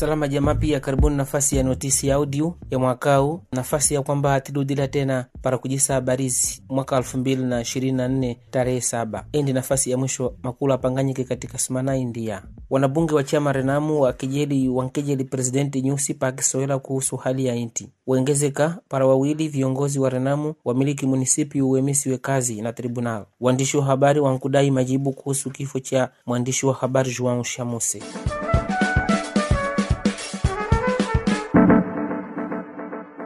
Salama jamaa, pia karibuni nafasi ya notisi ya audio ya mwaka huu, nafasi ya kwamba atirudila tena para kujisa habarizi mwaka elfu mbili na ishirini na nne tarehe saba endi nafasi ya mwisho makulu apanganyike katika sumana India. Wanabunge wa chama Renamu wakejeli wankejeli presidenti Nyusi pakisowela kuhusu hali ya inti wengezeka para wawili viongozi wa Renamu wamiliki munisipi uwemisiwe kazi na tribunal. Waandishi wa habari wankudai majibu kuhusu kifo cha mwandishi wa habari Joao Shamuse.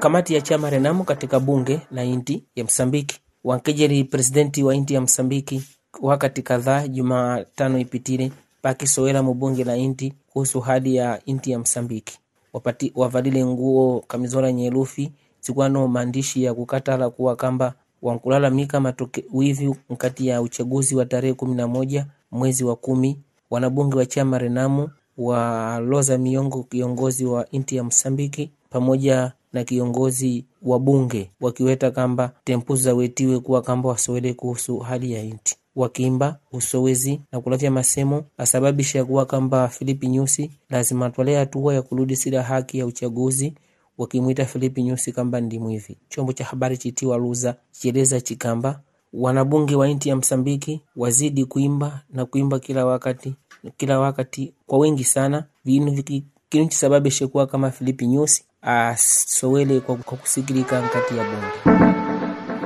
Kamati ya chama Renamu katika bunge la inti ya Msambiki wankejeli presidenti wa inti ya Msambiki wakati kadhaa Jumatano ipitile pakisowela mubunge la inti kuhusu hali ya inti ya Msambiki wapati wavalile nguo kamizola nyelufi zikwano maandishi ya kukatala kuwa kamba wankulalamika matoke wivi nkati ya uchaguzi wa tarehe kumi na moja mwezi wa kumi. Wanabunge wa chama Renamo waloza miongo kiongozi wa inti ya Msambiki pamoja na kiongozi wa bunge wakiweta kamba tempuza wetiwe kuwa kamba wasowele kuhusu hali ya inti wakimba usowezi na kulavya masemo asababisha kuwa kamba Filipi Nyusi lazima atwale hatua ya kurudisila haki ya uchaguzi wakimwita Filipi Nyusi kamba ndi. Chombo cha habari chitiwa Luza chieleza chikamba wanabunge wa inti ya Msambiki wazidi kuimba na kuimba kila wakati kila wakati kwa wengi sana vinu kinu chisababishe kuwa kama Filipi Nyusi asowele kwa, kwa kusikilika nkati ya bunge.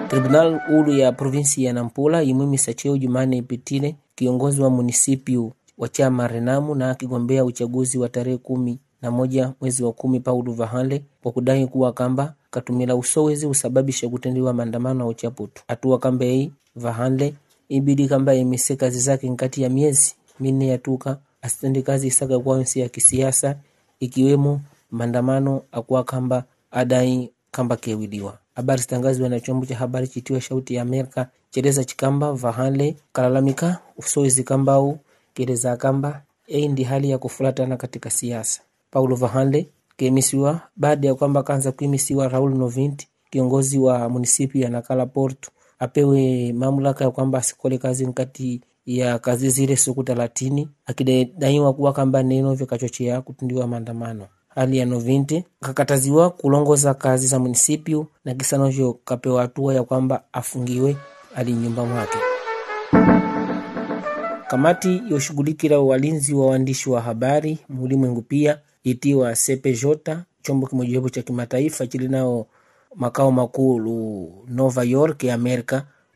Tribunal ulu ya provinsi ya Nampula imwimisa cheo Jumane ipitile kiongozi wa munisipiu wa chama Renamu na akigombea uchaguzi wa tarehe kumi na moja mwezi wa kumi Paulo Vahale kwa kudai kuwa kamba katumila usowezi usababisha kutendiwa maandamano ya uchaputu. Hatua kamba hii Vahale ibidi kamba imise kazi zake nkati ya miezi minne yatuka asitendi kazi isaka kwansi ya kisiasa ikiwemo maandamano akuwa kamba adai kamba kewiliwa habari zitangazwa na chombo cha habari chitiwa Shauti ya Amerika chereza chikamba vahale kalalamika usowezi kambau kereza kamba ei ndi hali ya kufulatana katika siasa. Paulo Vahale kemisiwa baada ya kwamba kaanza kuimisiwa Raul Novinti kiongozi wa munisipi ya Nakala Porto apewe mamlaka ya kwamba asikole kazi nkati ya kazi zile siku thelathini akidaiwa kuwa kamba neno vikachochea kutundiwa maandamano hali ya Novinti kakataziwa kulongoza kazi za munisipio na kisa kapewa hatua ya kwamba afungiwe ali nyumba mwake. Kamati yoshughulikila walinzi wa waandishi wa habari mulimwengu pia itiwa Sepejota, chombo kimojawapo cha kimataifa chilinao makao makulu Nova York ya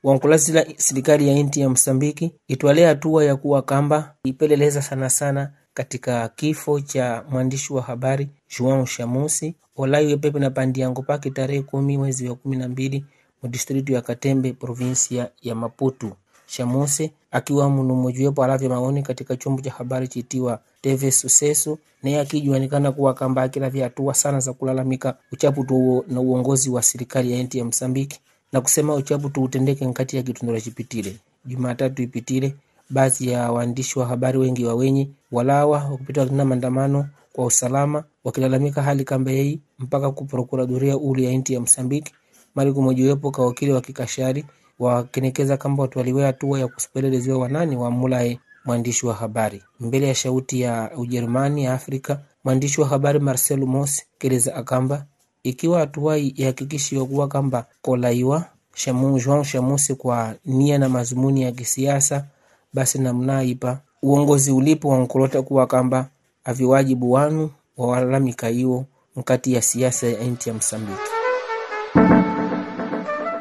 wankulazila serikali ya inti ya Msambiki itwale hatua ya kuwa kamba ipeleleza sana sana katika kifo cha mwandishi wa habari Joao Shamusi Olayo pepe na pandiango pake tarehe kumi mwezi wa kumi na mbili mudistritu ya Katembe provinsia ya Maputo. Shamuse akiwa munu alavya maoni katika chombo cha habari chitiwa TV Sucesso, naye akijuanikana kuwa kamba akilavya hatua sana za kulalamika uchaputu na uongozi wa serikali ya inti ya Msambiki na kusema uchaputu utendeke nkati ya kitundura chipitile. Jumatatu ipitile baadhi ya waandishi wa habari wengi wa wenye walawa wakupita wakina maandamano kwa usalama wakilalamika hali kamba yei mpaka kuprokuradoria uli ya inti ya Msambiki mali kumojiwepo kawakili wa kikashari wakenekeza kamba watwaliwe hatua ya kusipeleleziwa wanani wa mulae mwandishi wa habari mbele ya shauti ya Ujerumani ya Afrika. Mwandishi wa habari Marcel Mosi keleza akamba ikiwa hatua ihakikishiwa kuwa kamba kolaiwa Shamu Jean Shamusi kwa nia na mazumuni ya kisiasa basi namnaipa uongozi ulipo wankolota kuwa kamba aviwajibu wanu wawalalamika iwo nkati ya siasa ya inti ya Msambiki.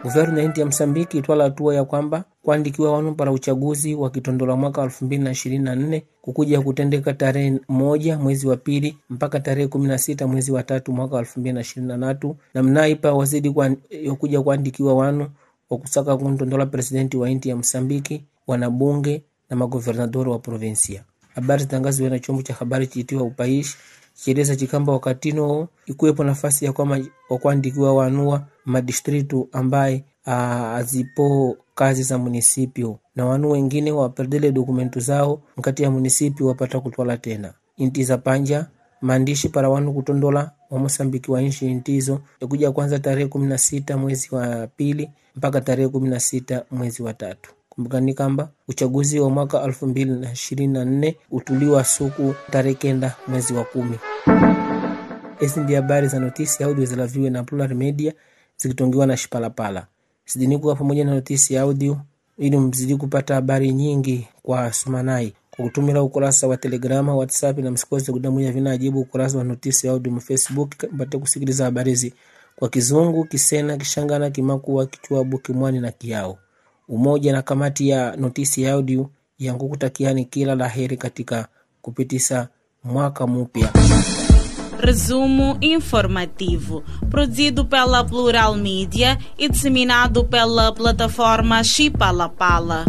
Guvernu ya inti ya Msambiki itwala hatua ya kwamba kuandikiwa wanu para uchaguzi wa kitondola mwaka elfu mbili na ishirini na nne kukuja kutendeka tarehe moja mwezi wa pili mpaka tarehe kumi na sita mwezi wa tatu mwaka elfu mbili na mnaipa wazidi kuja kuandikiwa wanu wakusaka kuntondola presidenti wa inti ya Msambiki, wanabunge na magovernador wa provinsia. Habari zitangaziwe na chombo cha habari chiitiwa Upaishi chieleza chikamba wakatino ikuwepo nafasi ya kwamba wakuandikiwa wanua madistritu ambaye azipo kazi za munisipio na wanu wengine waperdele dokumentu zao mkati ya munisipio wapata kutwala tena inti za panja maandishi para wanu kutondola wa Mosambiki wa nchi intizo yakuja kwanza tarehe kumi na sita mwezi wa pili mpaka tarehe kumi na sita mwezi wa tatu kumbukani kamba uchaguzi wa mwaka elfu mbili na ishirini na nne utuliwa suku tarehe kenda mwezi wa kumi. Hizi ndio habari za notisi audio zilaviwe na Plural Media zikitongiwa na Shipalapala. Sidini kuwa pamoja na notisi audio ili mzidi kupata habari nyingi kwa sumanai kwa kutumila ukurasa wa Telegrama, WhatsApp na msikozi kudamuya vinajibu ukurasa wa notisi audio mu Facebook mpate kusikiliza habari hizi kwa Kizungu, Kisena, Kishangana, Kimakua, Kichwabu, Kimwani na Kiao. Umoja na kamati ya notisi audio yangu kutakiani kila la heri katika kupitisa mwaka mupya. Resumo informativo, produzido pela Plural Mídia e disseminado pela plataforma Chipalapala.